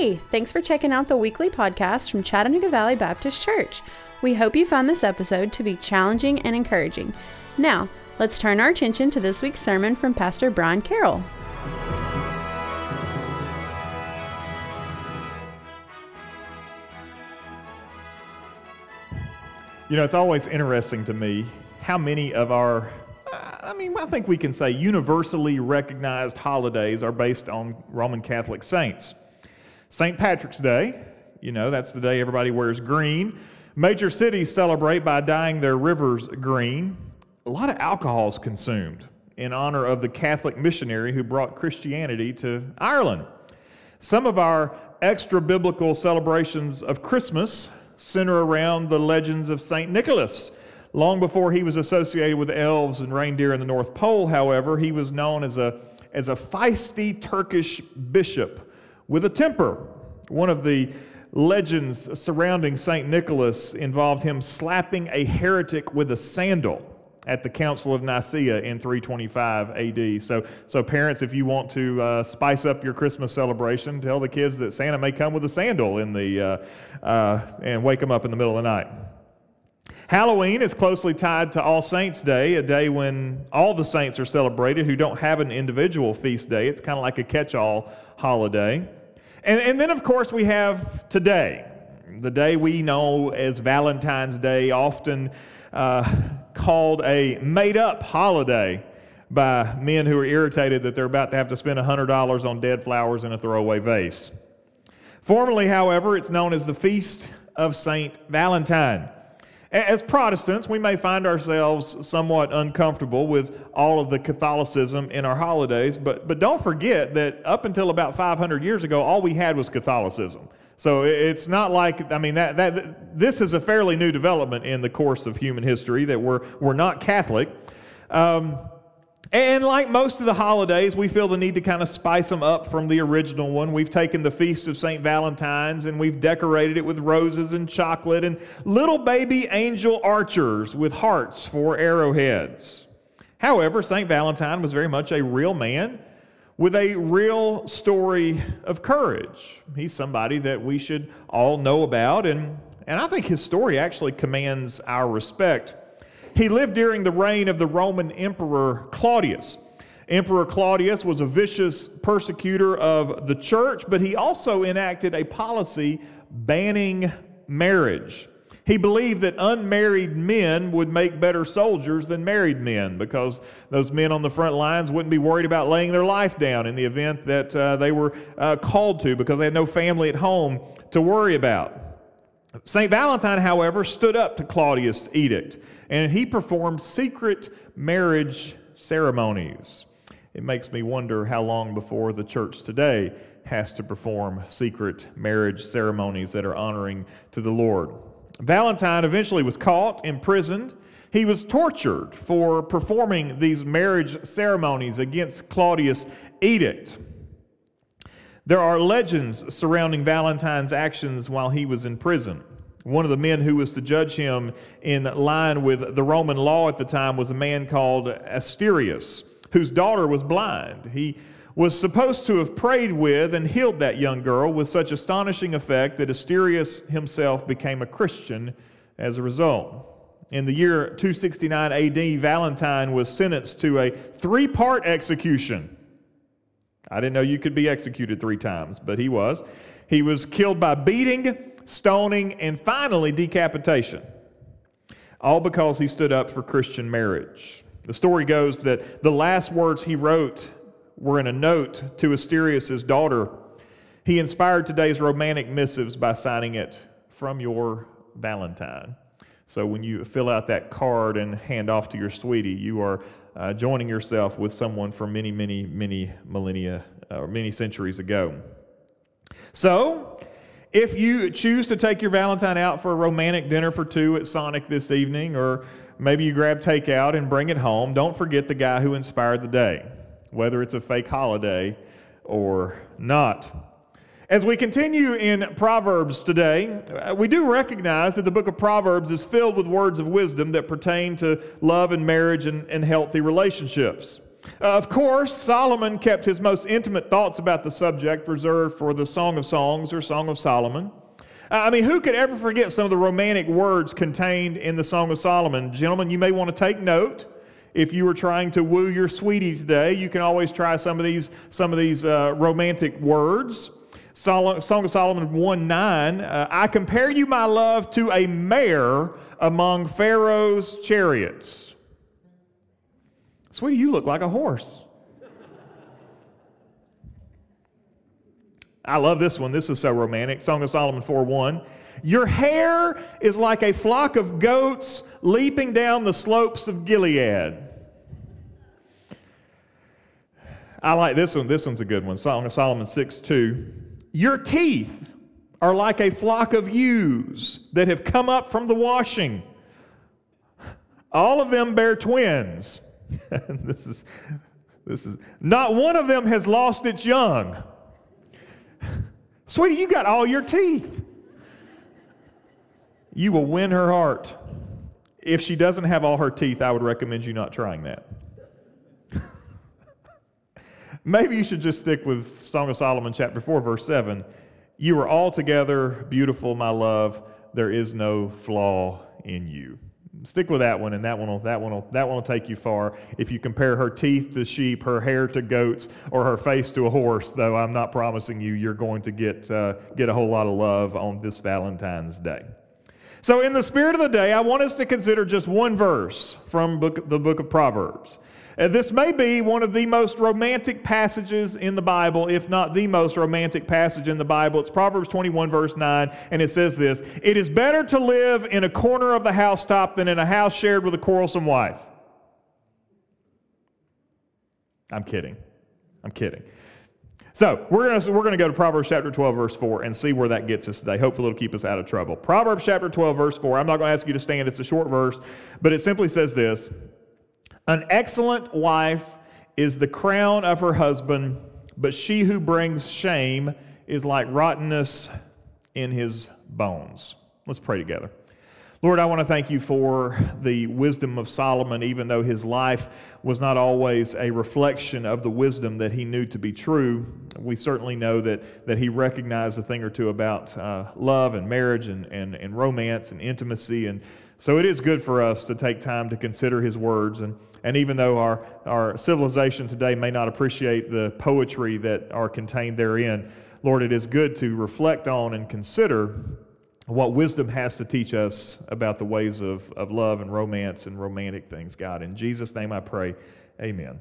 Hey, thanks for checking out the weekly podcast from Chattanooga Valley Baptist Church. We hope you found this episode to be challenging and encouraging. Now, let's turn our attention to this week's sermon from Pastor Brian Carroll. You know, it's always interesting to me how many of our, I mean, I think we can say universally recognized holidays are based on Roman Catholic saints. St. Patrick's Day, you know, that's the day everybody wears green. Major cities celebrate by dyeing their rivers green. A lot of alcohol is consumed in honor of the Catholic missionary who brought Christianity to Ireland. Some of our extra biblical celebrations of Christmas center around the legends of St. Nicholas. Long before he was associated with elves and reindeer in the North Pole, however, he was known as a, as a feisty Turkish bishop with a temper. One of the legends surrounding St. Nicholas involved him slapping a heretic with a sandal at the Council of Nicaea in 325 AD. So, so parents, if you want to uh, spice up your Christmas celebration, tell the kids that Santa may come with a sandal in the uh, uh, and wake them up in the middle of the night. Halloween is closely tied to All Saints' Day, a day when all the saints are celebrated who don't have an individual feast day. It's kind of like a catch all holiday. And, and then, of course, we have today, the day we know as Valentine's Day, often uh, called a made up holiday by men who are irritated that they're about to have to spend $100 on dead flowers in a throwaway vase. Formally, however, it's known as the Feast of St. Valentine. As Protestants, we may find ourselves somewhat uncomfortable with all of the Catholicism in our holidays, but, but don't forget that up until about 500 years ago, all we had was Catholicism. So it's not like, I mean, that, that, this is a fairly new development in the course of human history that we're, we're not Catholic. Um, and like most of the holidays, we feel the need to kind of spice them up from the original one. We've taken the Feast of St. Valentine's and we've decorated it with roses and chocolate and little baby angel archers with hearts for arrowheads. However, St. Valentine was very much a real man with a real story of courage. He's somebody that we should all know about, and, and I think his story actually commands our respect. He lived during the reign of the Roman Emperor Claudius. Emperor Claudius was a vicious persecutor of the church, but he also enacted a policy banning marriage. He believed that unmarried men would make better soldiers than married men because those men on the front lines wouldn't be worried about laying their life down in the event that uh, they were uh, called to because they had no family at home to worry about. St. Valentine, however, stood up to Claudius' edict and he performed secret marriage ceremonies. It makes me wonder how long before the church today has to perform secret marriage ceremonies that are honoring to the Lord. Valentine eventually was caught, imprisoned. He was tortured for performing these marriage ceremonies against Claudius' edict. There are legends surrounding Valentine's actions while he was in prison. One of the men who was to judge him in line with the Roman law at the time was a man called Asterius, whose daughter was blind. He was supposed to have prayed with and healed that young girl with such astonishing effect that Asterius himself became a Christian as a result. In the year 269 AD, Valentine was sentenced to a three part execution. I didn't know you could be executed three times, but he was. He was killed by beating, stoning, and finally decapitation. All because he stood up for Christian marriage. The story goes that the last words he wrote were in a note to Asterius' daughter. He inspired today's romantic missives by signing it from your Valentine. So when you fill out that card and hand off to your sweetie, you are uh, joining yourself with someone from many, many, many millennia or uh, many centuries ago. So, if you choose to take your Valentine out for a romantic dinner for two at Sonic this evening, or maybe you grab takeout and bring it home, don't forget the guy who inspired the day, whether it's a fake holiday or not. As we continue in Proverbs today, uh, we do recognize that the book of Proverbs is filled with words of wisdom that pertain to love and marriage and, and healthy relationships. Of course, Solomon kept his most intimate thoughts about the subject reserved for the Song of Songs or Song of Solomon. Uh, I mean, who could ever forget some of the romantic words contained in the Song of Solomon? Gentlemen, you may want to take note. If you were trying to woo your sweetie today, you can always try some of these, some of these uh, romantic words. Song of Solomon 1 9, uh, I compare you, my love, to a mare among Pharaoh's chariots. Sweetie, you look like a horse. I love this one. This is so romantic. Song of Solomon 4 1. Your hair is like a flock of goats leaping down the slopes of Gilead. I like this one. This one's a good one. Song of Solomon 6 2. Your teeth are like a flock of ewes that have come up from the washing. All of them bear twins. this is this is not one of them has lost its young. Sweetie, you got all your teeth. You will win her heart. If she doesn't have all her teeth, I would recommend you not trying that. Maybe you should just stick with Song of Solomon, chapter 4, verse 7. You are altogether beautiful, my love. There is no flaw in you stick with that one, and that one will that one will that one will take you far. If you compare her teeth to sheep, her hair to goats, or her face to a horse, though, I'm not promising you you're going to get uh, get a whole lot of love on this Valentine's Day. So, in the spirit of the day, I want us to consider just one verse from book, the book of Proverbs. This may be one of the most romantic passages in the Bible, if not the most romantic passage in the Bible. It's Proverbs 21, verse 9, and it says this It is better to live in a corner of the housetop than in a house shared with a quarrelsome wife. I'm kidding. I'm kidding. So we're to we're to go to Proverbs chapter 12, verse 4, and see where that gets us today. Hopefully, it'll keep us out of trouble. Proverbs chapter 12, verse 4. I'm not going to ask you to stand, it's a short verse, but it simply says this an excellent wife is the crown of her husband, but she who brings shame is like rottenness in his bones. Let's pray together. Lord, I want to thank you for the wisdom of Solomon, even though his life was not always a reflection of the wisdom that he knew to be true. We certainly know that, that he recognized a thing or two about uh, love and marriage and, and, and romance and intimacy. And so it is good for us to take time to consider his words. And and even though our, our civilization today may not appreciate the poetry that are contained therein, Lord, it is good to reflect on and consider what wisdom has to teach us about the ways of, of love and romance and romantic things, God. In Jesus' name I pray, amen.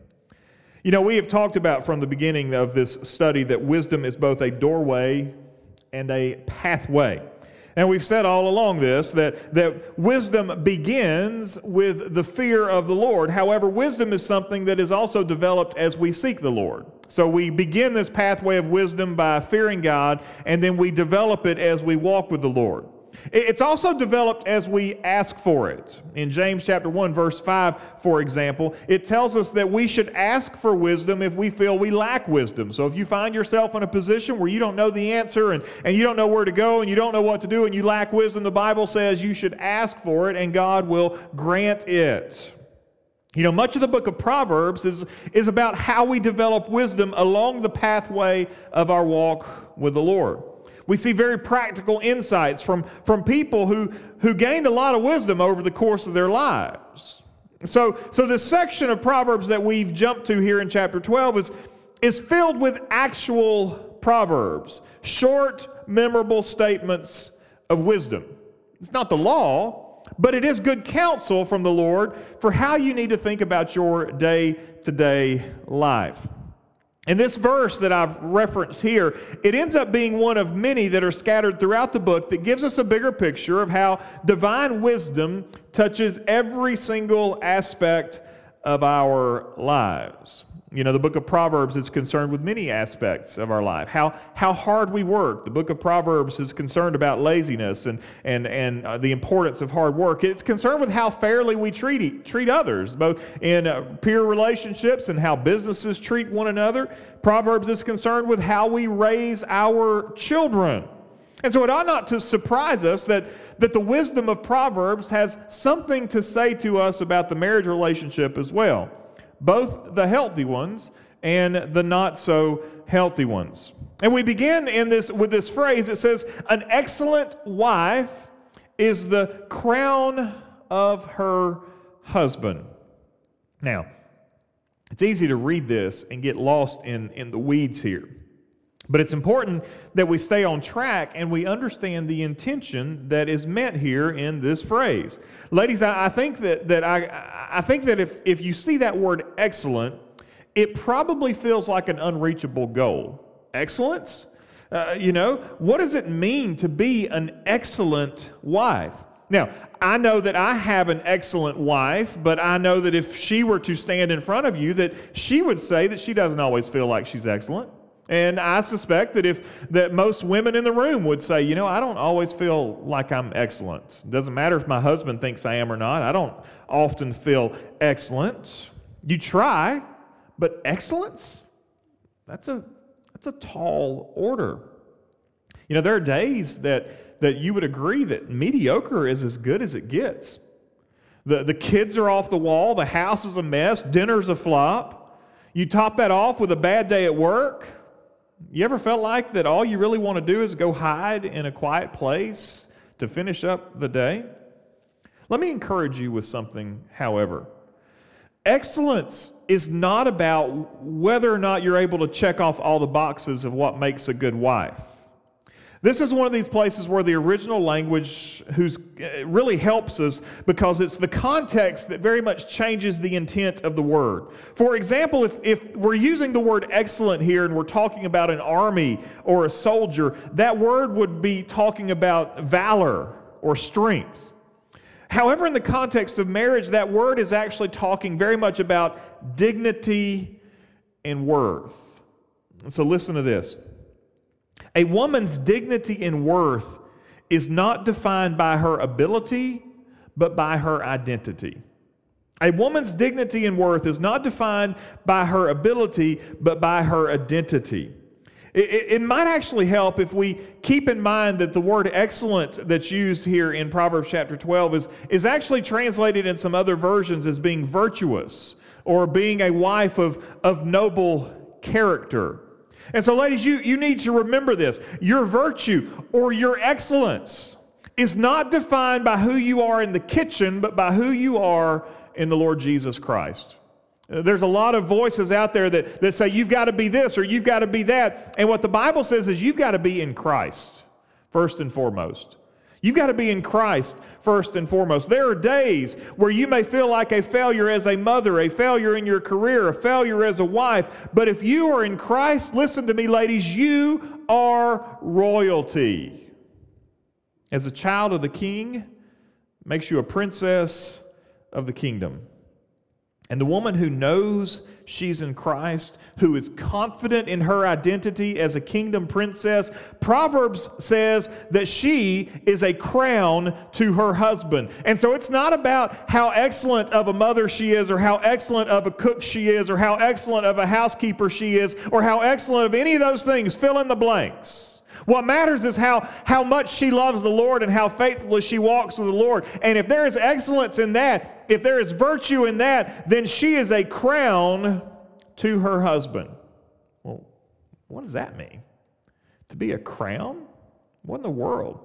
You know, we have talked about from the beginning of this study that wisdom is both a doorway and a pathway. And we've said all along this that, that wisdom begins with the fear of the Lord. However, wisdom is something that is also developed as we seek the Lord. So we begin this pathway of wisdom by fearing God, and then we develop it as we walk with the Lord. It's also developed as we ask for it. In James chapter 1 verse 5, for example, it tells us that we should ask for wisdom if we feel we lack wisdom. So if you find yourself in a position where you don't know the answer and, and you don't know where to go and you don't know what to do and you lack wisdom, the Bible says you should ask for it and God will grant it. You know, much of the book of Proverbs is, is about how we develop wisdom along the pathway of our walk with the Lord. We see very practical insights from, from people who, who gained a lot of wisdom over the course of their lives. So, so this section of Proverbs that we've jumped to here in chapter 12 is, is filled with actual proverbs, short, memorable statements of wisdom. It's not the law, but it is good counsel from the Lord for how you need to think about your day to day life. And this verse that I've referenced here, it ends up being one of many that are scattered throughout the book that gives us a bigger picture of how divine wisdom touches every single aspect of our lives. You know, the book of Proverbs is concerned with many aspects of our life. How, how hard we work. The book of Proverbs is concerned about laziness and, and, and uh, the importance of hard work. It's concerned with how fairly we treat, treat others, both in uh, peer relationships and how businesses treat one another. Proverbs is concerned with how we raise our children. And so it ought not to surprise us that, that the wisdom of Proverbs has something to say to us about the marriage relationship as well. Both the healthy ones and the not so healthy ones. And we begin in this with this phrase it says an excellent wife is the crown of her husband. Now, it's easy to read this and get lost in, in the weeds here. But it's important that we stay on track and we understand the intention that is meant here in this phrase. Ladies, I, I think that, that I, I think that if, if you see that word excellent, it probably feels like an unreachable goal. Excellence? Uh, you know, what does it mean to be an excellent wife? Now, I know that I have an excellent wife, but I know that if she were to stand in front of you, that she would say that she doesn't always feel like she's excellent. And I suspect that if that most women in the room would say, you know, I don't always feel like I'm excellent. It doesn't matter if my husband thinks I am or not. I don't often feel excellent. You try, but excellence? That's a that's a tall order. You know, there are days that that you would agree that mediocre is as good as it gets. The, the kids are off the wall, the house is a mess, dinner's a flop. You top that off with a bad day at work, you ever felt like that all you really want to do is go hide in a quiet place to finish up the day? Let me encourage you with something, however. Excellence is not about whether or not you're able to check off all the boxes of what makes a good wife. This is one of these places where the original language who's, uh, really helps us because it's the context that very much changes the intent of the word. For example, if, if we're using the word excellent here and we're talking about an army or a soldier, that word would be talking about valor or strength. However, in the context of marriage, that word is actually talking very much about dignity and worth. So listen to this. A woman's dignity and worth is not defined by her ability, but by her identity. A woman's dignity and worth is not defined by her ability, but by her identity. It, it, it, might actually help if we keep in mind that the word excellent that's used here in Proverbs chapter 12 is, is actually translated in some other versions as being virtuous or being a wife of, of noble character. And so, ladies, you, you need to remember this. Your virtue or your excellence is not defined by who you are in the kitchen, but by who you are in the Lord Jesus Christ. There's a lot of voices out there that, that say you've got to be this or you've got to be that. And what the Bible says is you've got to be in Christ, first and foremost. You've got to be in Christ first and foremost. There are days where you may feel like a failure as a mother, a failure in your career, a failure as a wife. But if you are in Christ, listen to me, ladies, you are royalty. As a child of the king, makes you a princess of the kingdom. And the woman who knows she's in Christ, who is confident in her identity as a kingdom princess, Proverbs says that she is a crown to her husband. And so it's not about how excellent of a mother she is, or how excellent of a cook she is, or how excellent of a housekeeper she is, or how excellent of any of those things. Fill in the blanks. What matters is how, how much she loves the Lord and how faithfully she walks with the Lord. And if there is excellence in that, if there is virtue in that, then she is a crown to her husband. Well, what does that mean? To be a crown? What in the world?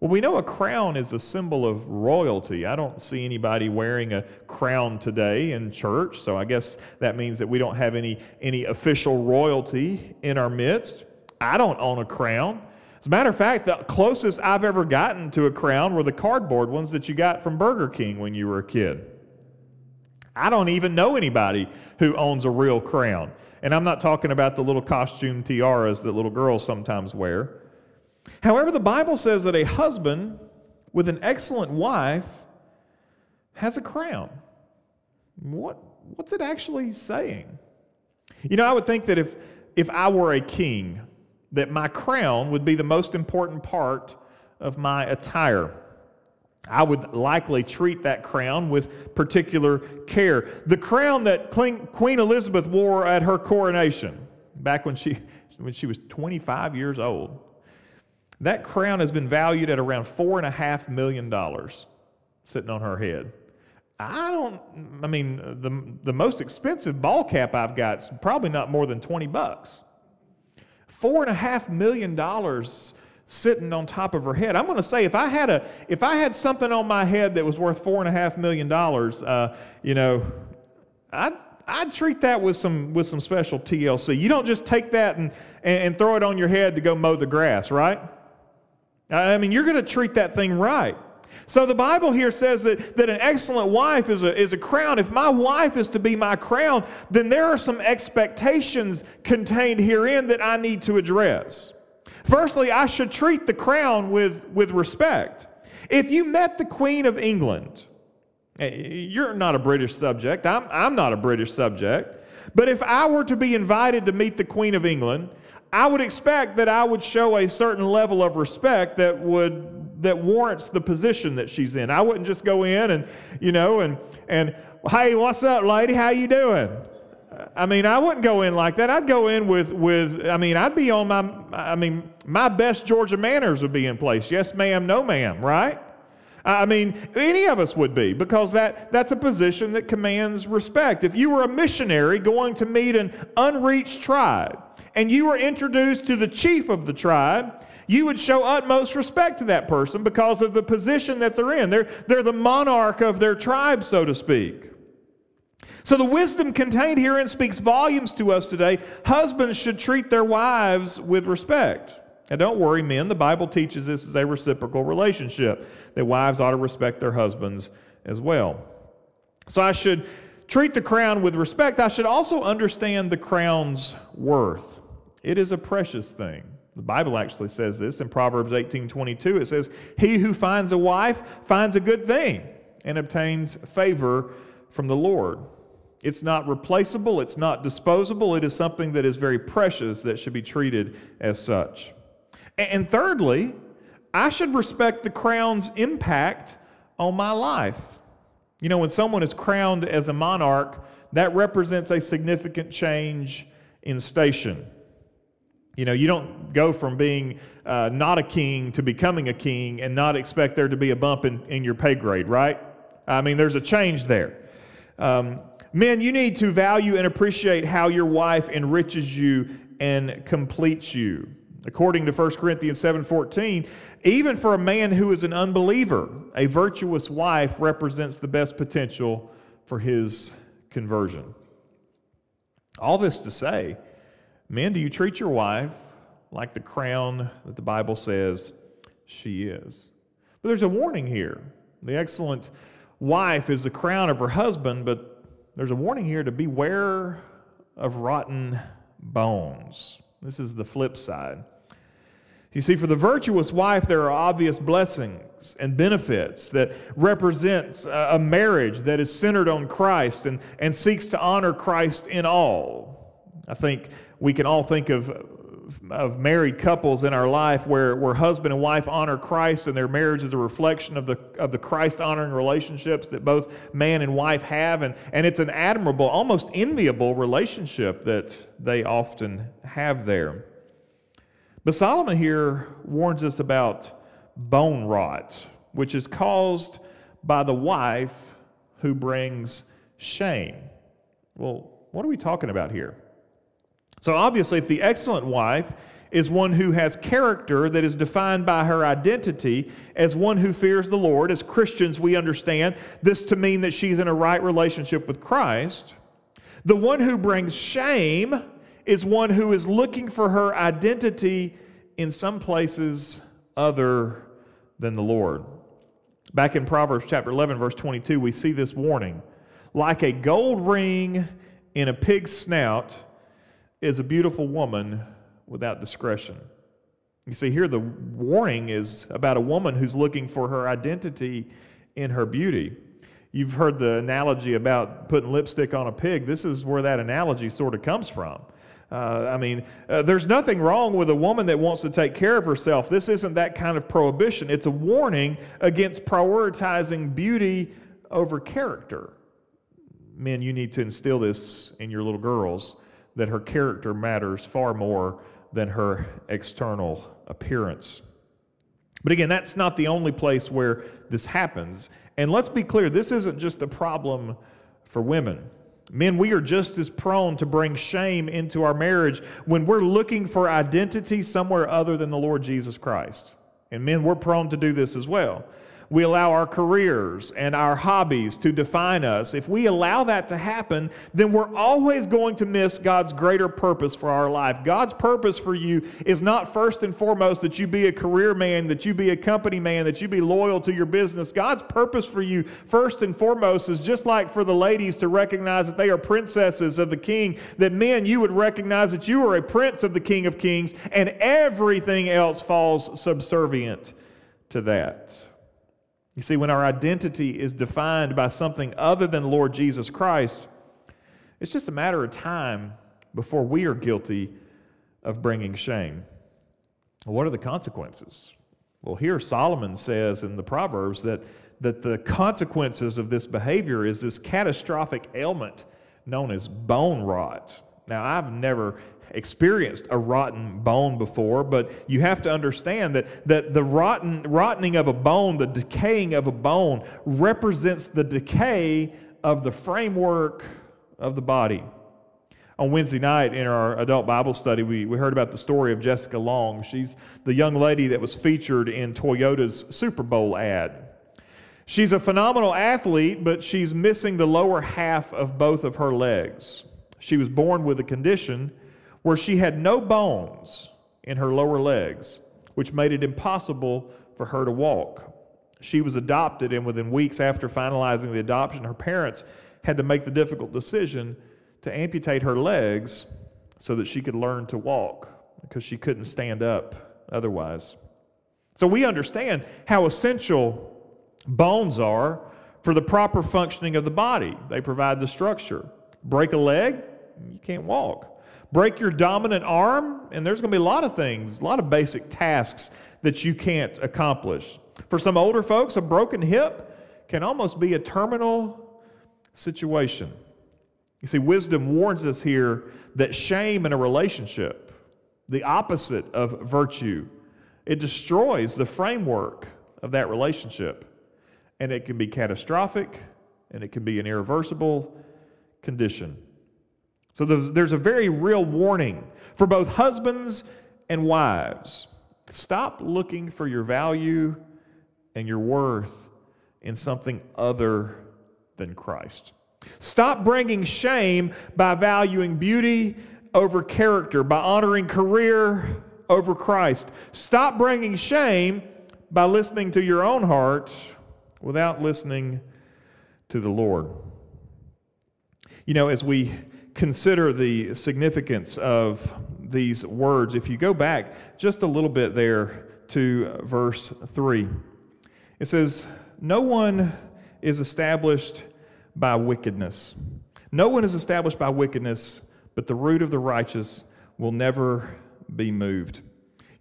Well, we know a crown is a symbol of royalty. I don't see anybody wearing a crown today in church, so I guess that means that we don't have any, any official royalty in our midst. I don't own a crown. As a matter of fact, the closest I've ever gotten to a crown were the cardboard ones that you got from Burger King when you were a kid. I don't even know anybody who owns a real crown. And I'm not talking about the little costume tiaras that little girls sometimes wear. However, the Bible says that a husband with an excellent wife has a crown. What, what's it actually saying? You know, I would think that if, if I were a king, that my crown would be the most important part of my attire. I would likely treat that crown with particular care. The crown that Queen Elizabeth wore at her coronation, back when she, when she was 25 years old, that crown has been valued at around $4.5 million sitting on her head. I don't, I mean, the, the most expensive ball cap I've got is probably not more than 20 bucks. Four and a half million dollars sitting on top of her head. I'm going to say if I had a, if I had something on my head that was worth four and a half million dollars, uh, you know, I'd, I'd treat that with some, with some special TLC. You don't just take that and, and, and throw it on your head to go mow the grass, right? I mean, you're going to treat that thing right. So the Bible here says that, that an excellent wife is a, is a crown. If my wife is to be my crown, then there are some expectations contained herein that I need to address. Firstly, I should treat the crown with, with respect. If you met the Queen of England, eh, you're not a British subject, I'm, I'm not a British subject, but if I were to be invited to meet the Queen of England, I would expect that I would show a certain level of respect that would that warrants the position that she's in. I wouldn't just go in and, you know, and and hey, what's up, lady? How you doing? I mean, I wouldn't go in like that. I'd go in with with I mean, I'd be on my I mean, my best Georgia manners would be in place. Yes, ma'am, no ma'am, right? I mean, any of us would be because that, that's a position that commands respect. If you were a missionary going to meet an unreached tribe and you were introduced to the chief of the tribe, you would show utmost respect to that person because of the position that they're in. They're, they're the monarch of their tribe, so to speak. So the wisdom contained herein speaks volumes to us today. Husbands should treat their wives with respect. And don't worry, men, the Bible teaches this is a reciprocal relationship, that wives ought to respect their husbands as well. So I should treat the crown with respect. I should also understand the crown's worth. It is a precious thing. The Bible actually says this in Proverbs 18:22. It says, "He who finds a wife finds a good thing and obtains favor from the Lord." It's not replaceable, it's not disposable, it is something that is very precious that should be treated as such. And thirdly, I should respect the crown's impact on my life. You know, when someone is crowned as a monarch, that represents a significant change in station. You know, you don't go from being uh, not a king to becoming a king and not expect there to be a bump in, in your pay grade, right? I mean, there's a change there. Um, men, you need to value and appreciate how your wife enriches you and completes you. According to 1 Corinthians 7:14, even for a man who is an unbeliever, a virtuous wife represents the best potential for his conversion. All this to say, Men, do you treat your wife like the crown that the Bible says she is? But there's a warning here. The excellent wife is the crown of her husband, but there's a warning here to beware of rotten bones. This is the flip side. You see, for the virtuous wife, there are obvious blessings and benefits that represent a marriage that is centered on Christ and, and seeks to honor Christ in all. I think we can all think of, of married couples in our life where, where husband and wife honor Christ and their marriage is a reflection of the, of the Christ honoring relationships that both man and wife have. And, and it's an admirable, almost enviable relationship that they often have there. But Solomon here warns us about bone rot, which is caused by the wife who brings shame. Well, what are we talking about here? So, obviously, if the excellent wife is one who has character that is defined by her identity as one who fears the Lord, as Christians, we understand this to mean that she's in a right relationship with Christ. The one who brings shame is one who is looking for her identity in some places other than the Lord. Back in Proverbs chapter 11, verse 22, we see this warning. Like a gold ring in a pig's snout, is a beautiful woman without discretion. You see, here the warning is about a woman who's looking for her identity in her beauty. You've heard the analogy about putting lipstick on a pig. This is where that analogy sort of comes from. Uh, I mean, uh, there's nothing wrong with a woman that wants to take care of herself. This isn't that kind of prohibition. It's a warning against prioritizing beauty over character. Men, you need to instill this in your little girls that her character matters far more than her external appearance. But again, that's not the only place where this happens. And let's be clear this isn't just a problem for women. Men, we are just as prone to bring shame into our marriage when we're looking for identity somewhere other than the Lord Jesus Christ. And men, we're prone to do this as well we allow our careers and our hobbies to define us, if we allow that to happen, then we're always going to miss God's greater purpose for our life. God's purpose for you is not first and foremost that you be a career man, that you be a company man, that you be loyal to your business. God's purpose for you, first and foremost, is just like for the ladies to recognize that they are princesses of the king, that men, you would recognize that you are a prince of the king of kings, and everything else falls subservient to that. You see, when our identity is defined by something other than Lord Jesus Christ, it's just a matter of time before we are guilty of bringing shame. What are the consequences? Well, here Solomon says in the Proverbs that, that the consequences of this behavior is this catastrophic ailment known as bone rot. Now, I've never experienced a rotten bone before, but you have to understand that, that the rotten, rottening of a bone, the decaying of a bone, represents the decay of the framework of the body. On Wednesday night in our adult Bible study, we, we heard about the story of Jessica Long. She's the young lady that was featured in Toyota's Super Bowl ad. She's a phenomenal athlete, but she's missing the lower half of both of her legs. She was born with a condition where she had no bones in her lower legs, which made it impossible for her to walk. She was adopted, and within weeks after finalizing the adoption, her parents had to make the difficult decision to amputate her legs so that she could learn to walk because she couldn't stand up otherwise. So we understand how essential bones are for the proper functioning of the body. They provide the structure. Break a leg, you can't walk break your dominant arm, and there's going to be a lot of things, a lot of basic tasks that you can't accomplish. For some older folks, a broken hip can almost be a terminal situation. You see, wisdom warns us here that shame in a relationship, the opposite of virtue, it destroys the framework of that relationship. And it can be catastrophic and it can be an irreversible condition. So there's a very real warning for both husbands and wives. Stop looking for your value and your worth in something other than Christ. Stop bringing shame by valuing beauty over character, by honoring career over Christ. Stop bringing shame by listening to your own heart without listening to the Lord. You know, as we consider the significance of these words, if you go back just a little bit there to verse 3, it says, No one is established by wickedness. No one is established by wickedness, but the root of the righteous will never be moved.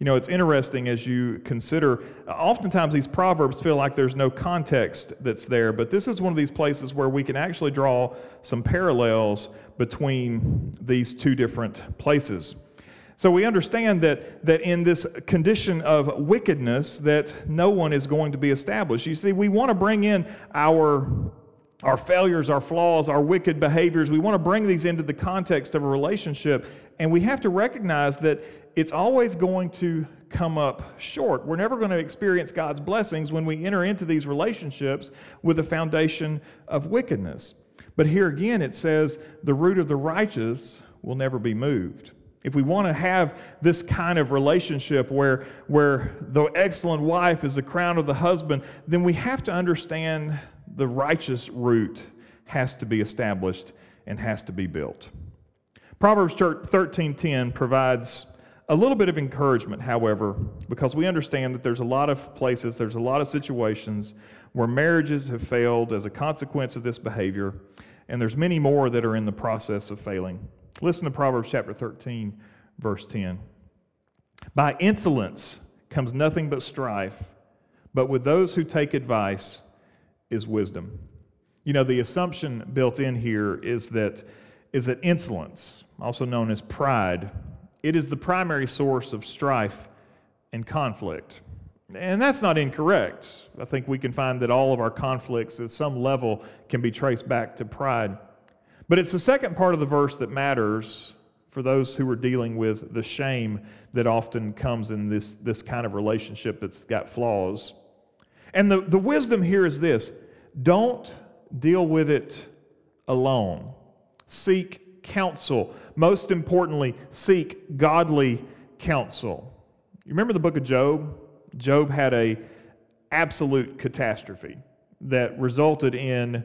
You know, it's interesting as you consider, uh, oftentimes these proverbs feel like there's no context that's there, but this is one of these places where we can actually draw some parallels between these two different places. So we understand that, that in this condition of wickedness that no one is going to be established. You see, we want to bring in our our failures, our flaws, our wicked behaviors. We want to bring these into the context of a relationship, and we have to recognize that it's always going to come up short. We're never going to experience God's blessings when we enter into these relationships with a foundation of wickedness. But here again, it says, the root of the righteous will never be moved. If we want to have this kind of relationship where, where the excellent wife is the crown of the husband, then we have to understand the righteous root has to be established and has to be built. Proverbs 13:10 provides a little bit of encouragement, however, because we understand that there's a lot of places, there's a lot of situations where marriages have failed as a consequence of this behavior, and there's many more that are in the process of failing. Listen to Proverbs chapter 13, verse 10. By insolence comes nothing but strife, but with those who take advice is wisdom. You know, the assumption built in here is that is that insolence, also known as pride, it is the primary source of strife and conflict. And that's not incorrect. I think we can find that all of our conflicts at some level can be traced back to pride. But it's the second part of the verse that matters for those who are dealing with the shame that often comes in this, this kind of relationship that's got flaws. And the, the wisdom here is this don't deal with it alone. Seek counsel. Most importantly, seek godly counsel. You remember the book of Job? Job had a absolute catastrophe that resulted in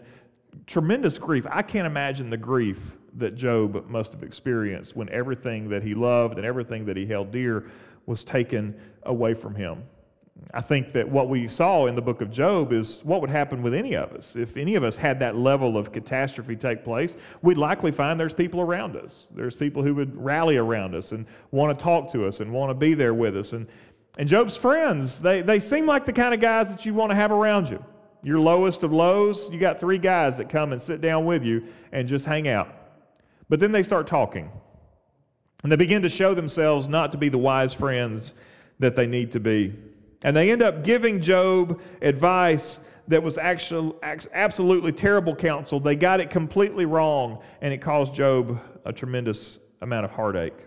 tremendous grief. I can't imagine the grief that Job must have experienced when everything that he loved and everything that he held dear was taken away from him. I think that what we saw in the book of Job is what would happen with any of us. If any of us had that level of catastrophe take place, we'd likely find there's people around us. There's people who would rally around us and want to talk to us and want to be there with us. And, and Job's friends, they, they seem like the kind of guys that you want to have around you. Your lowest of lows, you got three guys that come and sit down with you and just hang out. But then they start talking. And they begin to show themselves not to be the wise friends that they need to be. And they end up giving Job advice that was actually absolutely terrible counsel. They got it completely wrong, and it caused Job a tremendous amount of heartache.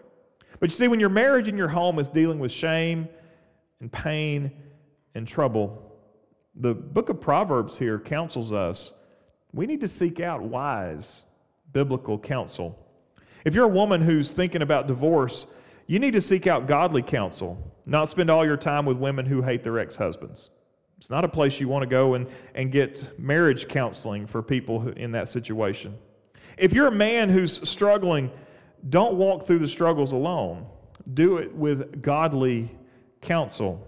But you see, when your marriage and your home is dealing with shame and pain and trouble, the book of Proverbs here counsels us we need to seek out wise biblical counsel. If you're a woman who's thinking about divorce, you need to seek out godly counsel, not spend all your time with women who hate their ex husbands. It's not a place you want to go and, and get marriage counseling for people in that situation. If you're a man who's struggling, don't walk through the struggles alone. Do it with godly counsel.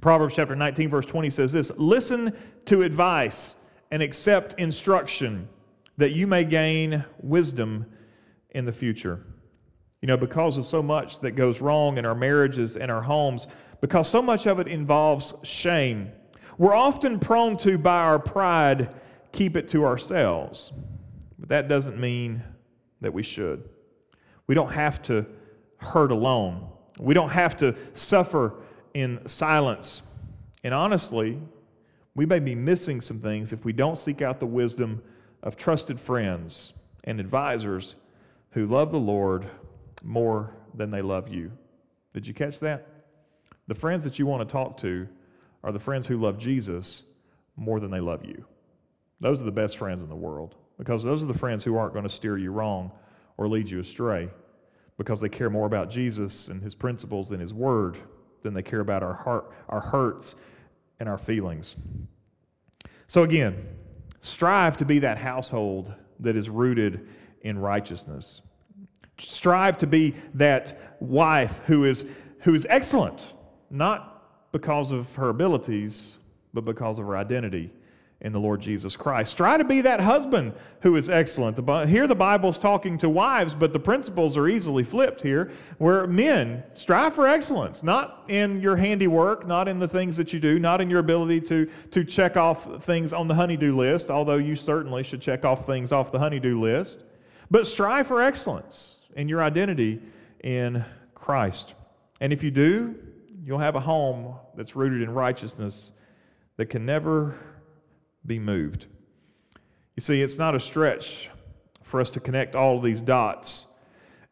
Proverbs chapter 19, verse 20 says this Listen to advice and accept instruction, that you may gain wisdom in the future. You know, because of so much that goes wrong in our marriages and our homes, because so much of it involves shame, we're often prone to, by our pride, keep it to ourselves. But that doesn't mean that we should. We don't have to hurt alone, we don't have to suffer in silence. And honestly, we may be missing some things if we don't seek out the wisdom of trusted friends and advisors who love the Lord more than they love you. Did you catch that? The friends that you want to talk to are the friends who love Jesus more than they love you. Those are the best friends in the world because those are the friends who aren't going to steer you wrong or lead you astray because they care more about Jesus and his principles than his word than they care about our heart, our hurts and our feelings. So again, strive to be that household that is rooted in righteousness. Strive to be that wife who is, who is excellent, not because of her abilities, but because of her identity in the Lord Jesus Christ. Try to be that husband who is excellent. Here the Bible's talking to wives, but the principles are easily flipped here, where men strive for excellence, not in your handiwork, not in the things that you do, not in your ability to, to check off things on the honeydew list, although you certainly should check off things off the honeydew list, but strive for excellence and your identity in Christ. And if you do, you'll have a home that's rooted in righteousness that can never be moved. You see, it's not a stretch for us to connect all of these dots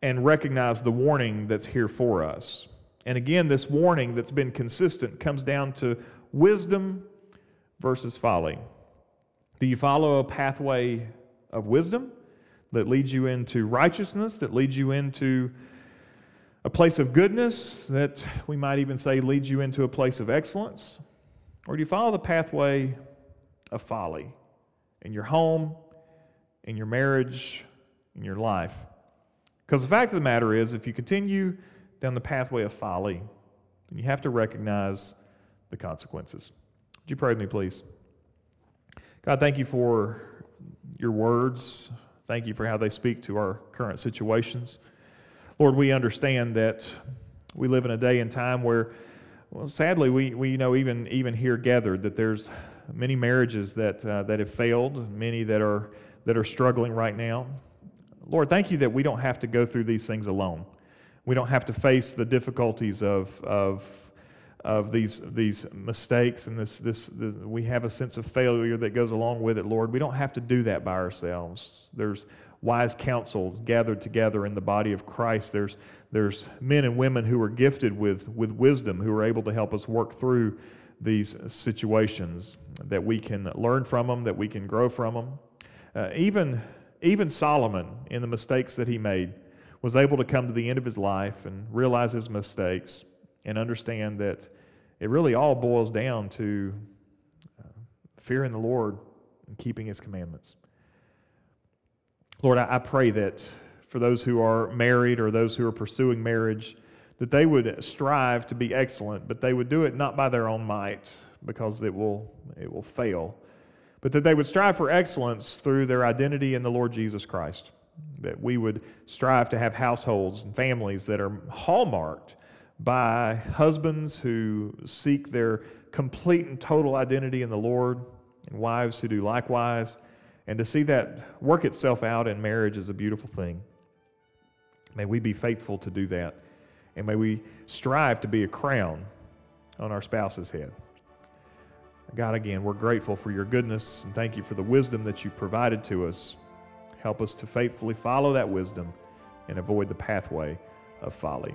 and recognize the warning that's here for us. And again, this warning that's been consistent comes down to wisdom versus folly. Do you follow a pathway of wisdom? That leads you into righteousness, that leads you into a place of goodness, that we might even say leads you into a place of excellence? Or do you follow the pathway of folly in your home, in your marriage, in your life? Because the fact of the matter is, if you continue down the pathway of folly, then you have to recognize the consequences. Would you pray with me, please? God, thank you for your words. Thank you for how they speak to our current situations. Lord, we understand that we live in a day and time where, well, sadly, we, we know even, even here gathered that there's many marriages that, uh, that have failed, many that are, that are struggling right now. Lord, thank you that we don't have to go through these things alone. We don't have to face the difficulties of, of of these these mistakes and this, this this we have a sense of failure that goes along with it, Lord. We don't have to do that by ourselves. There's wise counsel gathered together in the body of Christ. There's there's men and women who are gifted with with wisdom who are able to help us work through these situations that we can learn from them, that we can grow from them. Uh, even even Solomon in the mistakes that he made was able to come to the end of his life and realize his mistakes and understand that it really all boils down to uh, fearing the Lord and keeping his commandments. Lord, I, I pray that for those who are married or those who are pursuing marriage, that they would strive to be excellent, but they would do it not by their own might, because it will, it will fail, but that they would strive for excellence through their identity in the Lord Jesus Christ that we would strive to have households and families that are hallmarked by husbands who seek their complete and total identity in the Lord, and wives who do likewise. And to see that work itself out in marriage is a beautiful thing. May we be faithful to do that. And may we strive to be a crown on our spouse's head. God, again, we're grateful for your goodness and thank you for the wisdom that you've provided to us Help us to faithfully follow that wisdom and avoid the pathway of folly.